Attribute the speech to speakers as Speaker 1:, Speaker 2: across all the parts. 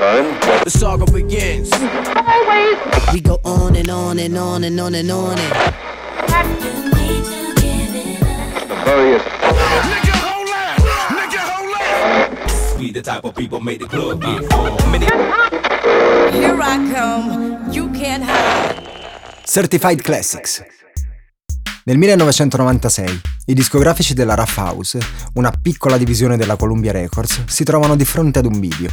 Speaker 1: The saga begins. Always. We go on and on and on and on and on and. Nigga, hold up. Nigga, hold up. We the type of people make the club get full. Here I come. You can't hide.
Speaker 2: Certified Classics. Nel 1996 i discografici della Rough House, una piccola divisione della Columbia Records, si trovano di fronte ad un video.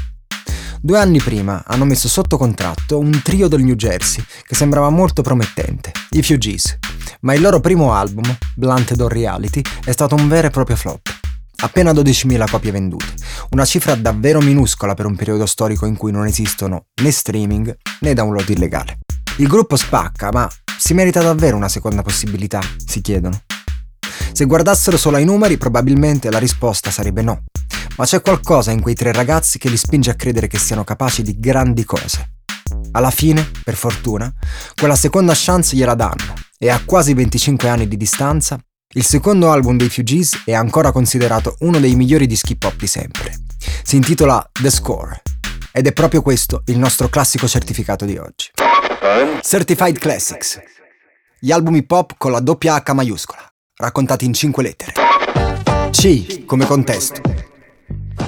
Speaker 2: Due anni prima hanno messo sotto contratto un trio del New Jersey che sembrava molto promettente, i Fugees, ma il loro primo album, Blunted on Reality, è stato un vero e proprio flop. Appena 12.000 copie vendute, una cifra davvero minuscola per un periodo storico in cui non esistono né streaming né download illegale. Il gruppo spacca, ma si merita davvero una seconda possibilità, si chiedono. Se guardassero solo ai numeri, probabilmente la risposta sarebbe no. Ma c'è qualcosa in quei tre ragazzi che li spinge a credere che siano capaci di grandi cose. Alla fine, per fortuna, quella seconda chance gliela danno e a quasi 25 anni di distanza, il secondo album dei Fugees è ancora considerato uno dei migliori dischi pop di sempre. Si intitola The Score ed è proprio questo il nostro classico certificato di oggi. Certified Classics. Gli album hip hop con la doppia H maiuscola raccontati in cinque lettere. C come contesto.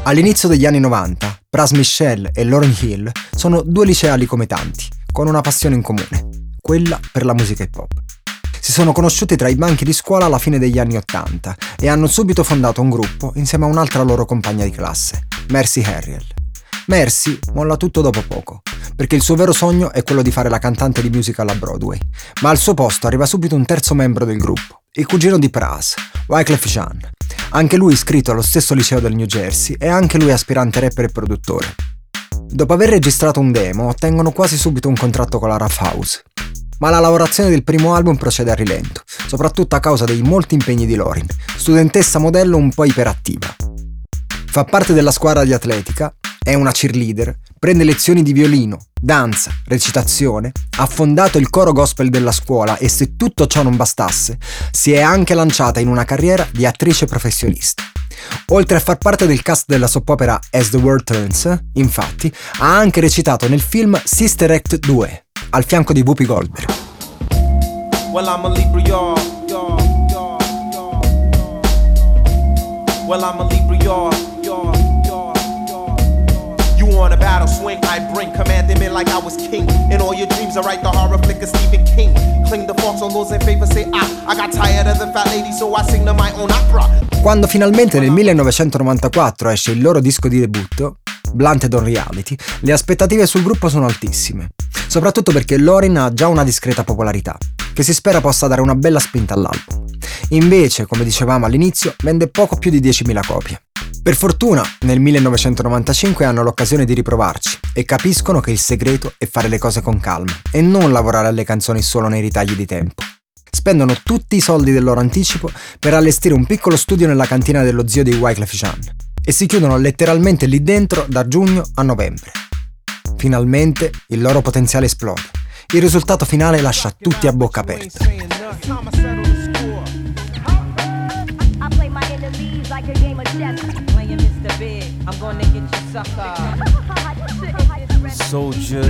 Speaker 2: All'inizio degli anni 90, Pras Michel e Lauren Hill sono due liceali come tanti, con una passione in comune, quella per la musica hip hop. Si sono conosciuti tra i banchi di scuola alla fine degli anni 80 e hanno subito fondato un gruppo insieme a un'altra loro compagna di classe, Mercy Harriel. Mercy molla tutto dopo poco, perché il suo vero sogno è quello di fare la cantante di musical a Broadway, ma al suo posto arriva subito un terzo membro del gruppo, il cugino di Pras, Wyclef Jean. Anche lui iscritto allo stesso liceo del New Jersey e anche lui aspirante rapper e produttore. Dopo aver registrato un demo, ottengono quasi subito un contratto con la Rough House. Ma la lavorazione del primo album procede a rilento, soprattutto a causa dei molti impegni di Lorin, studentessa modello un po' iperattiva. Fa parte della squadra di atletica, è una cheerleader, prende lezioni di violino, danza, recitazione, ha fondato il coro gospel della scuola e se tutto ciò non bastasse, si è anche lanciata in una carriera di attrice professionista. Oltre a far parte del cast della soap opera As the World Turns, infatti, ha anche recitato nel film Sister Act 2, al fianco di Whoopi Goldberg. Well, I'm a Libra, y'all. Well, I'm a Libra, y'all. On a battle swing, I bring commanding me like I was king. In all your dreams, I write the horror flick of Stephen King. Cling the force on those in favor, say ah. I got tired of the fat lady, so I sing to my own opera. Quando finalmente nel 1994 esce il loro disco di debutto, Blunted on Reality, le aspettative sul gruppo sono altissime. Soprattutto perché Lorin ha già una discreta popolarità, che si spera possa dare una bella spinta all'album. Invece, come dicevamo all'inizio, vende poco più di 10.000 copie. Per fortuna, nel 1995 hanno l'occasione di riprovarci e capiscono che il segreto è fare le cose con calma e non lavorare alle canzoni solo nei ritagli di tempo. Spendono tutti i soldi del loro anticipo per allestire un piccolo studio nella cantina dello zio di Wyclef Jean e si chiudono letteralmente lì dentro da giugno a novembre. Finalmente il loro potenziale esplode. Il risultato finale lascia tutti a bocca aperta. Sucker. Soldiers,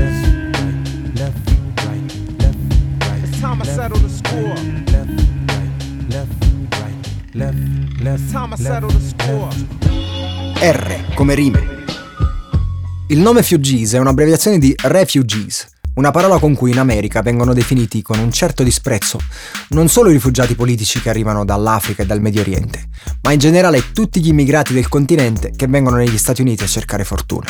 Speaker 2: left, right, left, right. It's time I settle the score. Left, right, left, right, left, left. It's time I settle the score. R come rime. Il nome Fugees è un'abbreviazione di Refugees, una parola con cui in America vengono definiti con un certo disprezzo non solo i rifugiati politici che arrivano dall'Africa e dal Medio Oriente, ma in generale tutti gli immigrati del continente che vengono negli Stati Uniti a cercare fortuna.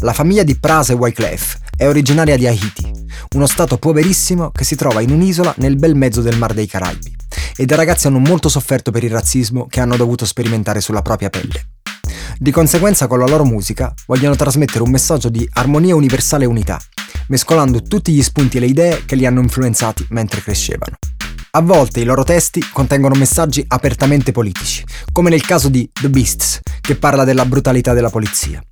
Speaker 2: La famiglia di Prase Wyclef è originaria di Haiti, uno stato poverissimo che si trova in un'isola nel bel mezzo del Mar dei Caraibi, e dai ragazzi hanno molto sofferto per il razzismo che hanno dovuto sperimentare sulla propria pelle. Di conseguenza con la loro musica vogliono trasmettere un messaggio di armonia universale e unità, mescolando tutti gli spunti e le idee che li hanno influenzati mentre crescevano. A volte i loro testi contengono messaggi apertamente politici, come nel caso di The Beasts, che parla della brutalità della polizia.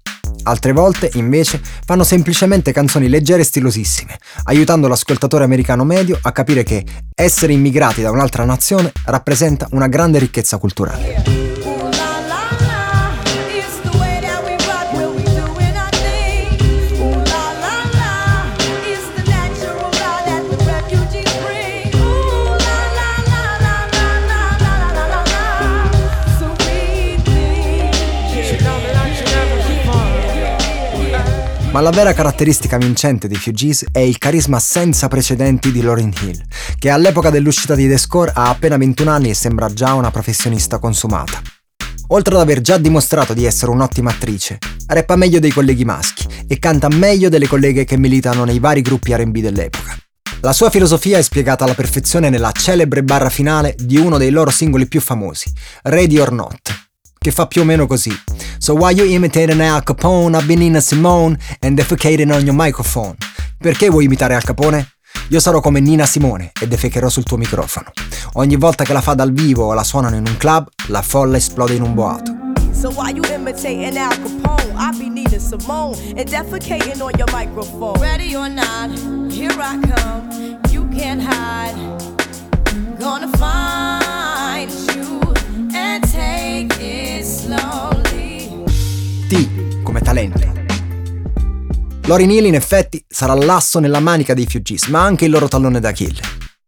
Speaker 2: Altre volte, invece, fanno semplicemente canzoni leggere e stilosissime, aiutando l'ascoltatore americano medio a capire che essere immigrati da un'altra nazione rappresenta una grande ricchezza culturale. Ma la vera caratteristica vincente dei Fugees è il carisma senza precedenti di Lauryn Hill, che all'epoca dell'uscita di The Score ha appena 21 anni e sembra già una professionista consumata. Oltre ad aver già dimostrato di essere un'ottima attrice, rappa meglio dei colleghi maschi e canta meglio delle colleghe che militano nei vari gruppi RB dell'epoca. La sua filosofia è spiegata alla perfezione nella celebre barra finale di uno dei loro singoli più famosi, Ready or Not, che fa più o meno così. So why you imitating Al Capone? I've been in a Simone and defecating on your microphone. Perché vuoi imitare Al Capone? Io sarò come Nina Simone e defecherò sul tuo microfono. Ogni volta che la fa dal vivo o la suonano in un club, la folla esplode in un boato. So why you imitating Al Capone? I be Nina Simone and defecating on your microphone. Ready or not, here I come. You can't hide. Gonna find you T come talento. Lori Neal in effetti sarà l'asso nella manica dei Fugees, ma anche il loro tallone d'Achille.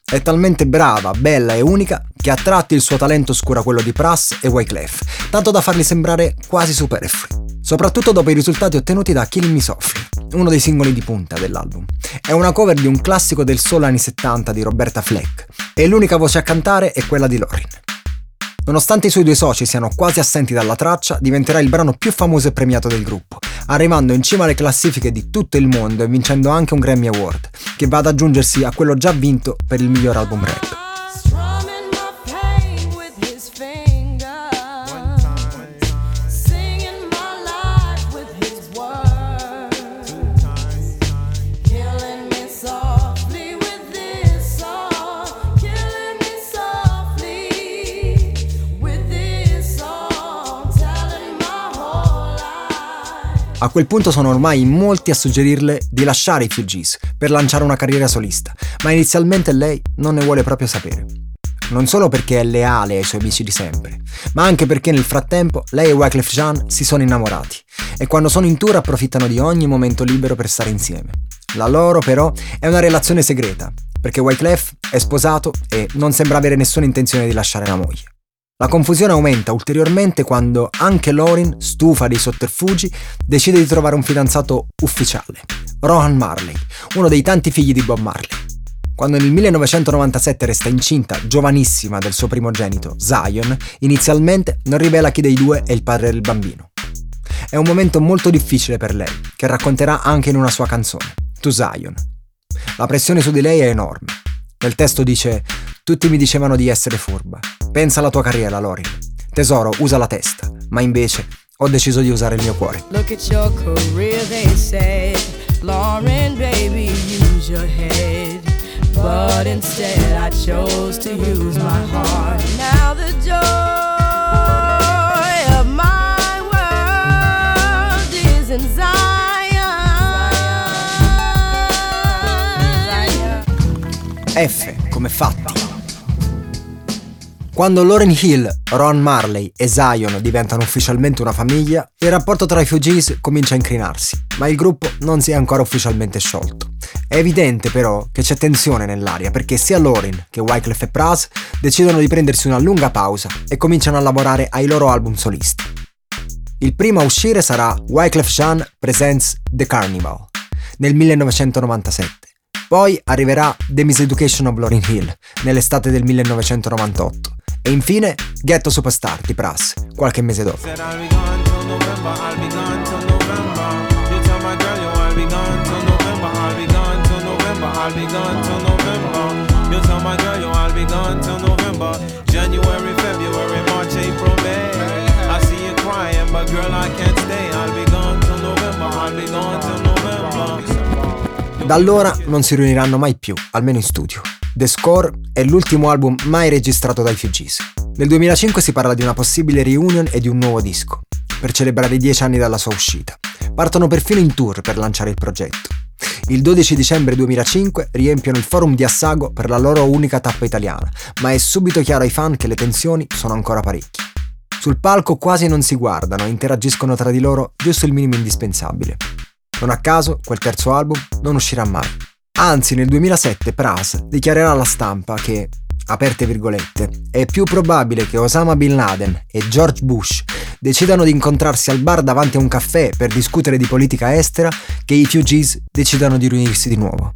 Speaker 2: È talmente brava, bella e unica che a tratti il suo talento oscura quello di Pras e Wyclef, tanto da farli sembrare quasi superflui. Soprattutto dopo i risultati ottenuti da Killing Me Softly, uno dei singoli di punta dell'album. È una cover di un classico del solo anni 70 di Roberta Fleck, e l'unica voce a cantare è quella di Lorin. Nonostante i suoi due soci siano quasi assenti dalla traccia, diventerà il brano più famoso e premiato del gruppo, arrivando in cima alle classifiche di tutto il mondo e vincendo anche un Grammy Award, che va ad aggiungersi a quello già vinto per il miglior album rap. A quel punto sono ormai in molti a suggerirle di lasciare i Fugees per lanciare una carriera solista, ma inizialmente lei non ne vuole proprio sapere. Non solo perché è leale ai suoi amici di sempre, ma anche perché nel frattempo lei e Wyclef Jean si sono innamorati e quando sono in tour approfittano di ogni momento libero per stare insieme. La loro però è una relazione segreta, perché Wyclef è sposato e non sembra avere nessuna intenzione di lasciare la moglie. La confusione aumenta ulteriormente quando anche Lorin, stufa dei sotterfugi, decide di trovare un fidanzato ufficiale, Rohan Marley, uno dei tanti figli di Bob Marley. Quando nel 1997 resta incinta, giovanissima, del suo primogenito, Zion, inizialmente non rivela chi dei due è il padre del bambino. È un momento molto difficile per lei, che racconterà anche in una sua canzone, To Zion. La pressione su di lei è enorme. Nel testo dice tutti mi dicevano di essere furba. Pensa alla tua carriera, Lori. Tesoro, usa la testa. Ma invece ho deciso di usare il mio cuore. Look at your career, they say. Lauren, baby, use your head. But instead I chose to use my heart. Now the joy of my world is in Zion. F come fatti. Quando Lauren Hill, Ron Marley e Zion diventano ufficialmente una famiglia, il rapporto tra i Fugees comincia a incrinarsi, ma il gruppo non si è ancora ufficialmente sciolto. È evidente però che c'è tensione nell'aria perché sia Lauren che Wyclef e Pras decidono di prendersi una lunga pausa e cominciano a lavorare ai loro album solisti. Il primo a uscire sarà Wyclef Jean Presents The Carnival nel 1997. Poi arriverà The Miseducation of Lauryn Hill nell'estate del 1998 e infine Ghetto Superstar di Pras, qualche mese dopo. January, February, March, April, May. I see you crying, but girl, I can't stay. I'll be gone till November, I'll be gone till November. Da allora non si riuniranno mai più, almeno in studio. The Score è l'ultimo album mai registrato dai Fugees. Nel 2005 si parla di una possibile reunion e di un nuovo disco, per celebrare i dieci anni dalla sua uscita. Partono perfino in tour per lanciare il progetto. Il 12 dicembre 2005 riempiono il forum di Assago per la loro unica tappa italiana, ma è subito chiaro ai fan che le tensioni sono ancora parecchie. Sul palco quasi non si guardano e interagiscono tra di loro giusto il minimo indispensabile. Non a caso, quel terzo album non uscirà mai. Anzi, nel 2007 Pras dichiarerà alla stampa che, aperte virgolette, è più probabile che Osama Bin Laden e George Bush decidano di incontrarsi al bar davanti a un caffè per discutere di politica estera che i Fugees decidano di riunirsi di nuovo.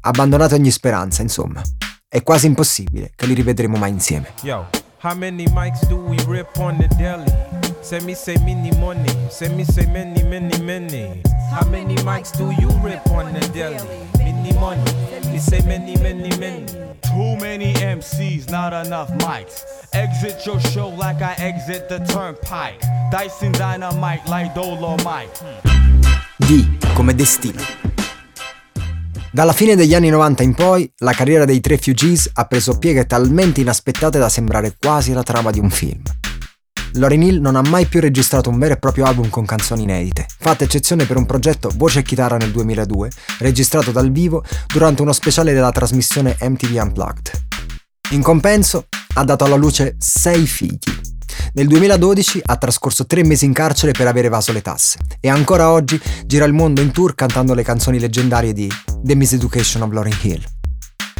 Speaker 2: Abbandonate ogni speranza, insomma. È quasi impossibile che li rivedremo mai insieme.
Speaker 3: Yo, how many mics do we rip on the deli? Send me say many money, send me say many, many, many. How many mics do you rip on the deli? Many money, me say many, many, many.
Speaker 4: Too many MCs, not enough mics. Exit your show like I exit the turnpike. Dyson dynamite like Dolomite.
Speaker 2: D come destino. Dalla fine degli anni 90 in poi, la carriera dei tre Fugees ha preso pieghe talmente inaspettate da sembrare quasi la trama di un film. Lauryn Hill non ha mai più registrato un vero e proprio album con canzoni inedite, fatta eccezione per un progetto voce e chitarra nel 2002, registrato dal vivo durante uno speciale della trasmissione MTV Unplugged. In compenso, ha dato alla luce sei figli. Nel 2012 ha trascorso tre mesi in carcere per aver evaso le tasse e ancora oggi gira il mondo in tour cantando le canzoni leggendarie di The Miseducation of Lauryn Hill.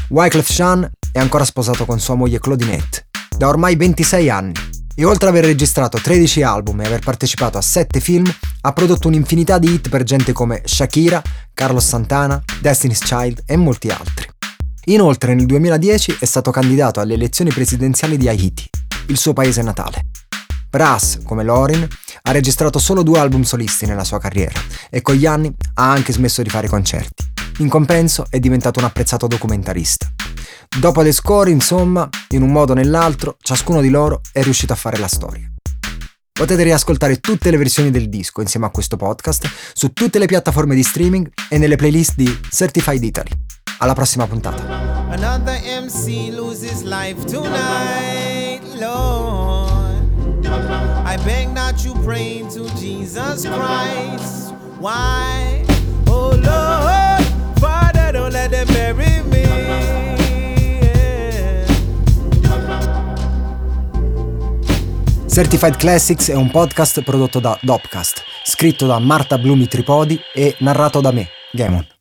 Speaker 2: Wyclef Jean è ancora sposato con sua moglie Claudinette, da ormai 26 anni, e oltre ad aver registrato 13 album e aver partecipato a 7 film, ha prodotto un'infinità di hit per gente come Shakira, Carlos Santana, Destiny's Child e molti altri. Inoltre nel 2010 è stato candidato alle elezioni presidenziali di Haiti, il suo paese natale. Brass, come Lorin, ha registrato solo due album solisti nella sua carriera e con gli anni ha anche smesso di fare concerti. In compenso è diventato un apprezzato documentarista. Dopo le score, insomma, in un modo o nell'altro, ciascuno di loro è riuscito a fare la storia. Potete riascoltare tutte le versioni del disco insieme a questo podcast su tutte le piattaforme di streaming e nelle playlist di Certified Italy. Alla prossima puntata. Another MC loses life tonight, Lord. I beg that you pray to Jesus Christ. Why? Oh Lord, Certified Classics è un podcast prodotto da Dopcast, scritto da Marta Blumi Tripodi e narrato da me, Gamon.